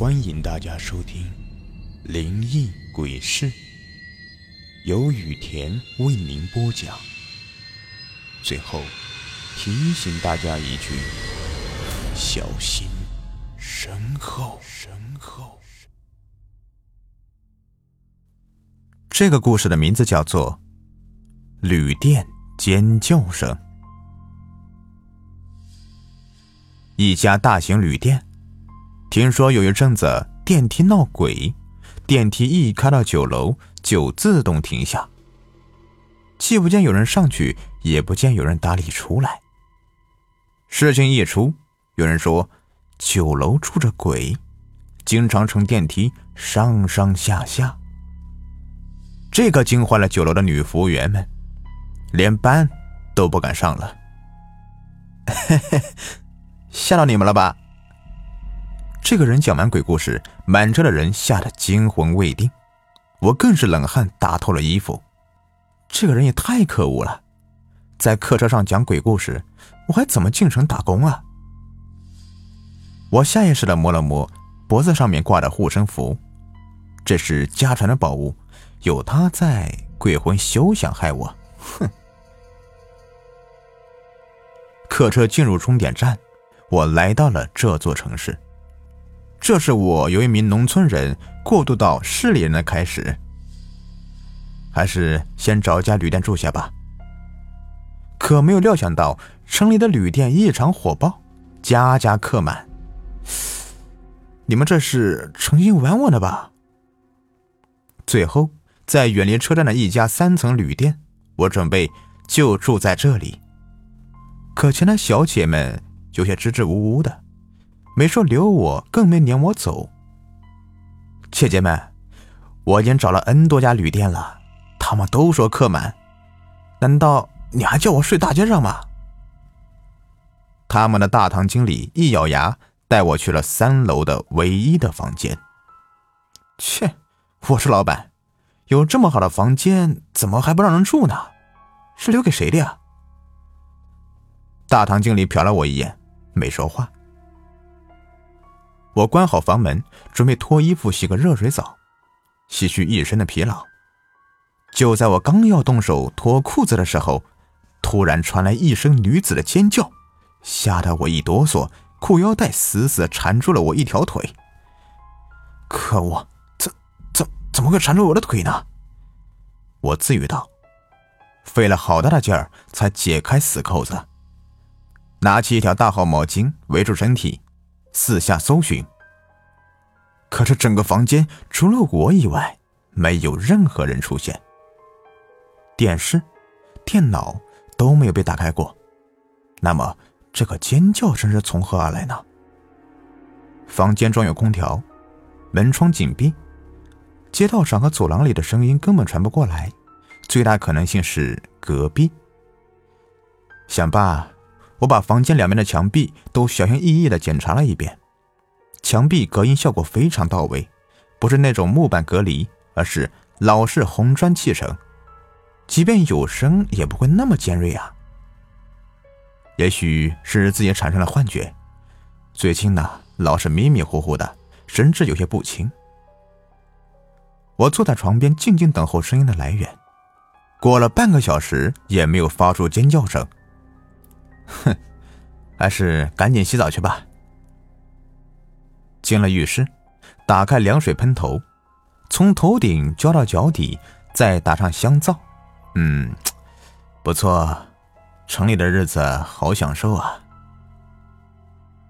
欢迎大家收听《灵异鬼事》，由雨田为您播讲。最后提醒大家一句：小心身后。身后。这个故事的名字叫做《旅店尖叫声》。一家大型旅店。听说有一阵子电梯闹鬼，电梯一开到九楼就自动停下，既不见有人上去，也不见有人打理出来。事情一出，有人说九楼住着鬼，经常乘电梯上上下下。这可惊坏了九楼的女服务员们，连班都不敢上了。嘿 嘿，吓到你们了吧？这个人讲完鬼故事，满车的人吓得惊魂未定，我更是冷汗打透了衣服。这个人也太可恶了，在客车上讲鬼故事，我还怎么进城打工啊？我下意识的摸了摸脖子上面挂的护身符，这是家传的宝物，有他在，鬼魂休想害我。哼！客车进入终点站，我来到了这座城市。这是我由一名农村人过渡到市里人的开始，还是先找家旅店住下吧。可没有料想到，城里的旅店异常火爆，家家客满。你们这是诚心玩我的吧？最后，在远离车站的一家三层旅店，我准备就住在这里。可前台小姐们有些支支吾吾的。没说留我，更没撵我走。姐姐们，我已经找了 N 多家旅店了，他们都说客满，难道你还叫我睡大街上吗？他们的大堂经理一咬牙，带我去了三楼的唯一的房间。切，我是老板，有这么好的房间，怎么还不让人住呢？是留给谁的呀？大堂经理瞟了我一眼，没说话。我关好房门，准备脱衣服洗个热水澡，洗去一身的疲劳。就在我刚要动手脱裤子的时候，突然传来一声女子的尖叫，吓得我一哆嗦，裤腰带死死缠住了我一条腿。可恶，怎怎怎么会缠住我的腿呢？我自语道，费了好大的劲儿才解开死扣子，拿起一条大号毛巾围住身体。四下搜寻，可是整个房间除了我以外，没有任何人出现。电视、电脑都没有被打开过，那么这个尖叫声是从何而来呢？房间装有空调，门窗紧闭，街道上和走廊里的声音根本传不过来，最大可能性是隔壁。想罢。我把房间两边的墙壁都小心翼翼地检查了一遍，墙壁隔音效果非常到位，不是那种木板隔离，而是老式红砖砌成，即便有声也不会那么尖锐啊。也许是自己产生了幻觉，最近呢老是迷迷糊糊的，神志有些不清。我坐在床边静静等候声音的来源，过了半个小时也没有发出尖叫声。哼，还是赶紧洗澡去吧。进了浴室，打开凉水喷头，从头顶浇到脚底，再打上香皂。嗯，不错，城里的日子好享受啊。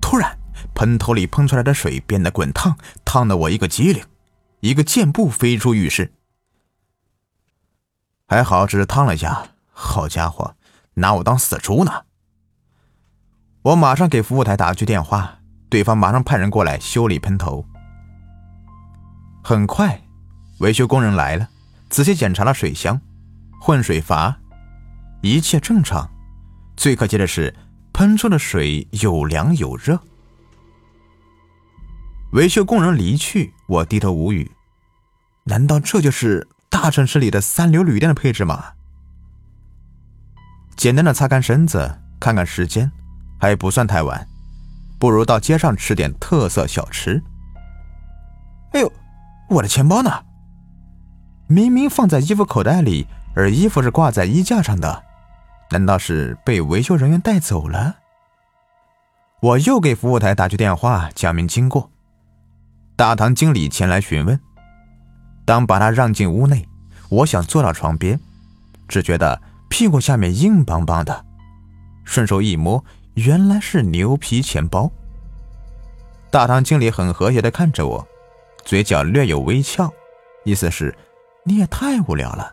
突然，喷头里喷出来的水变得滚烫，烫得我一个机灵，一个箭步飞出浴室。还好只是烫了一下，好家伙，拿我当死猪呢！我马上给服务台打了句电话，对方马上派人过来修理喷头。很快，维修工人来了，仔细检查了水箱、混水阀，一切正常。最可气的是，喷出的水有凉有热。维修工人离去，我低头无语。难道这就是大城市里的三流旅店的配置吗？简单的擦干身子，看看时间。还不算太晚，不如到街上吃点特色小吃。哎呦我的钱包呢？明明放在衣服口袋里，而衣服是挂在衣架上的，难道是被维修人员带走了？我又给服务台打去电话，讲明经过。大堂经理前来询问。当把他让进屋内，我想坐到床边，只觉得屁股下面硬邦邦的，顺手一摸，原来是牛皮钱包。大堂经理很和谐地看着我，嘴角略有微翘，意思是你也太无聊了。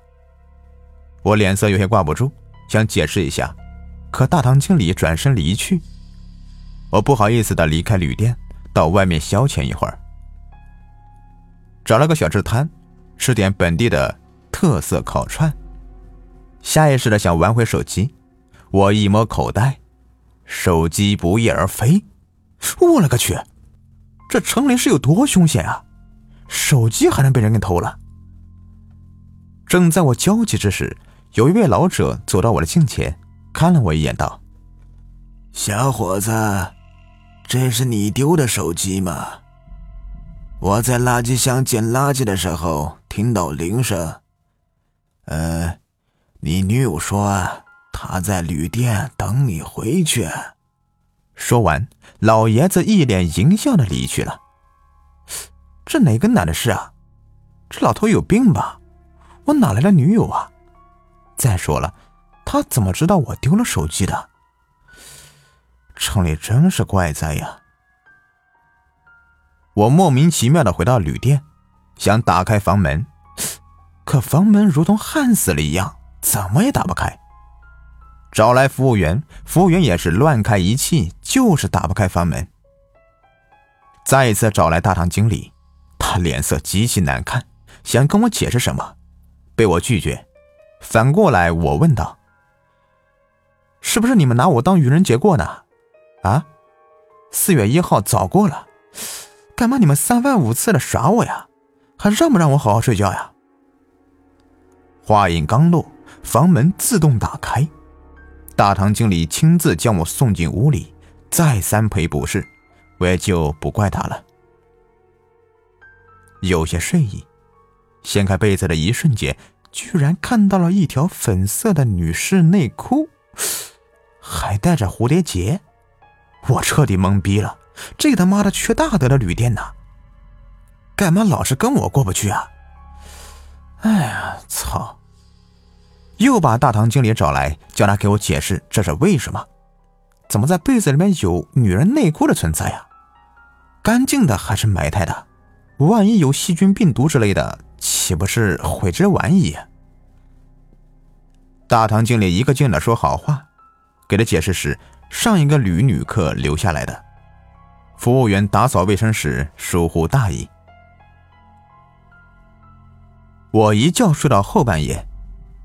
我脸色有些挂不住，想解释一下，可大堂经理转身离去。我不好意思的离开旅店，到外面消遣一会儿，找了个小吃摊，吃点本地的特色烤串。下意识的想玩会手机，我一摸口袋，手机不翼而飞。我勒个去！这城里是有多凶险啊？手机还能被人给偷了？正在我焦急之时，有一位老者走到我的近前，看了我一眼，道：“小伙子。”这是你丢的手机吗？我在垃圾箱捡垃圾的时候听到铃声。呃，你女友说他在旅店等你回去。说完，老爷子一脸淫笑的离去了。这哪跟哪的事啊？这老头有病吧？我哪来的女友啊？再说了，他怎么知道我丢了手机的？城里真是怪哉呀！我莫名其妙的回到旅店，想打开房门，可房门如同焊死了一样，怎么也打不开。找来服务员，服务员也是乱开一气，就是打不开房门。再一次找来大堂经理，他脸色极其难看，想跟我解释什么，被我拒绝。反过来，我问道：“是不是你们拿我当愚人节过呢？”啊，四月一号早过了，干嘛你们三番五次的耍我呀？还让不让我好好睡觉呀？话音刚落，房门自动打开，大堂经理亲自将我送进屋里，再三赔不是，我也就不怪他了。有些睡意，掀开被子的一瞬间，居然看到了一条粉色的女士内裤，还带着蝴蝶结。我彻底懵逼了，这他妈的缺大德的旅店呢？干嘛老是跟我过不去啊？哎呀，操！又把大堂经理找来，叫他给我解释这是为什么？怎么在被子里面有女人内裤的存在呀？干净的还是埋汰的？万一有细菌、病毒之类的，岂不是悔之晚矣？大堂经理一个劲的说好话，给他解释是。上一个女旅客留下来的，服务员打扫卫生时疏忽大意。我一觉睡到后半夜，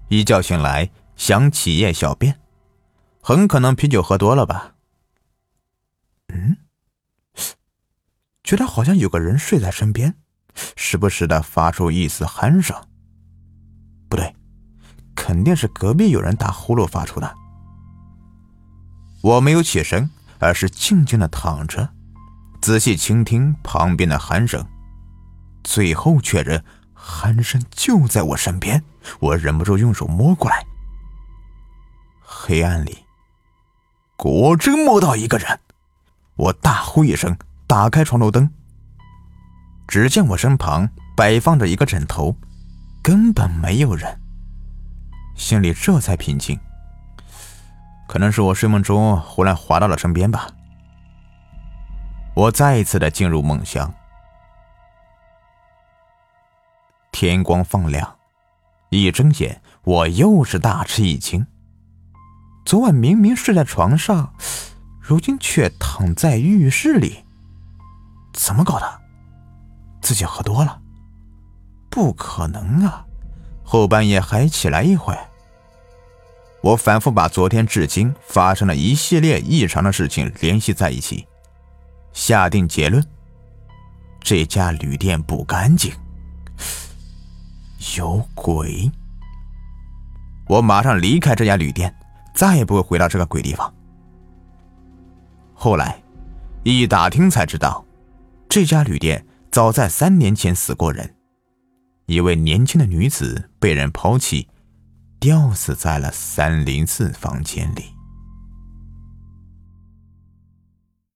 一觉醒来想起夜小便，很可能啤酒喝多了吧。嗯，觉得好像有个人睡在身边，时不时的发出一丝鼾声。不对，肯定是隔壁有人打呼噜发出的。我没有起身，而是静静的躺着，仔细倾听旁边的鼾声，最后确认鼾声就在我身边，我忍不住用手摸过来。黑暗里，果真摸到一个人，我大呼一声，打开床头灯，只见我身旁摆放着一个枕头，根本没有人，心里这才平静。可能是我睡梦中忽然滑到了身边吧。我再一次的进入梦乡。天光放亮，一睁眼，我又是大吃一惊。昨晚明明睡在床上，如今却躺在浴室里，怎么搞的？自己喝多了？不可能啊！后半夜还起来一回。我反复把昨天至今发生的一系列异常的事情联系在一起，下定结论：这家旅店不干净，有鬼。我马上离开这家旅店，再也不会回到这个鬼地方。后来一打听才知道，这家旅店早在三年前死过人，一位年轻的女子被人抛弃，吊死在了三零四房间里。